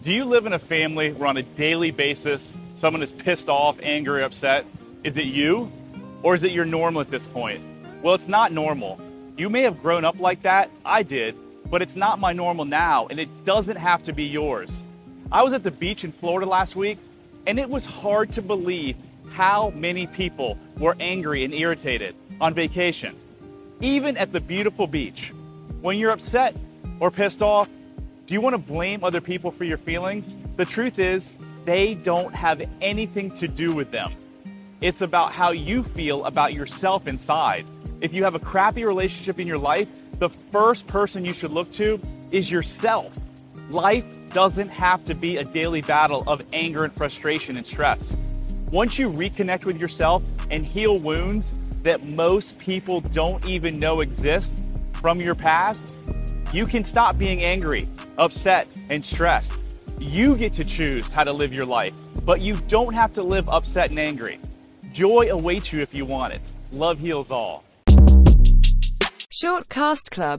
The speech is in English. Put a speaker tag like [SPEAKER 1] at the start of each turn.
[SPEAKER 1] Do you live in a family where on a daily basis someone is pissed off, angry, upset? Is it you? Or is it your normal at this point? Well, it's not normal. You may have grown up like that, I did, but it's not my normal now, and it doesn't have to be yours. I was at the beach in Florida last week, and it was hard to believe how many people were angry and irritated on vacation, even at the beautiful beach. When you're upset or pissed off, do you want to blame other people for your feelings? The truth is, they don't have anything to do with them. It's about how you feel about yourself inside. If you have a crappy relationship in your life, the first person you should look to is yourself. Life doesn't have to be a daily battle of anger and frustration and stress. Once you reconnect with yourself and heal wounds that most people don't even know exist from your past, you can stop being angry, upset, and stressed. You get to choose how to live your life, but you don't have to live upset and angry. Joy awaits you if you want it. Love heals all.
[SPEAKER 2] Shortcast Club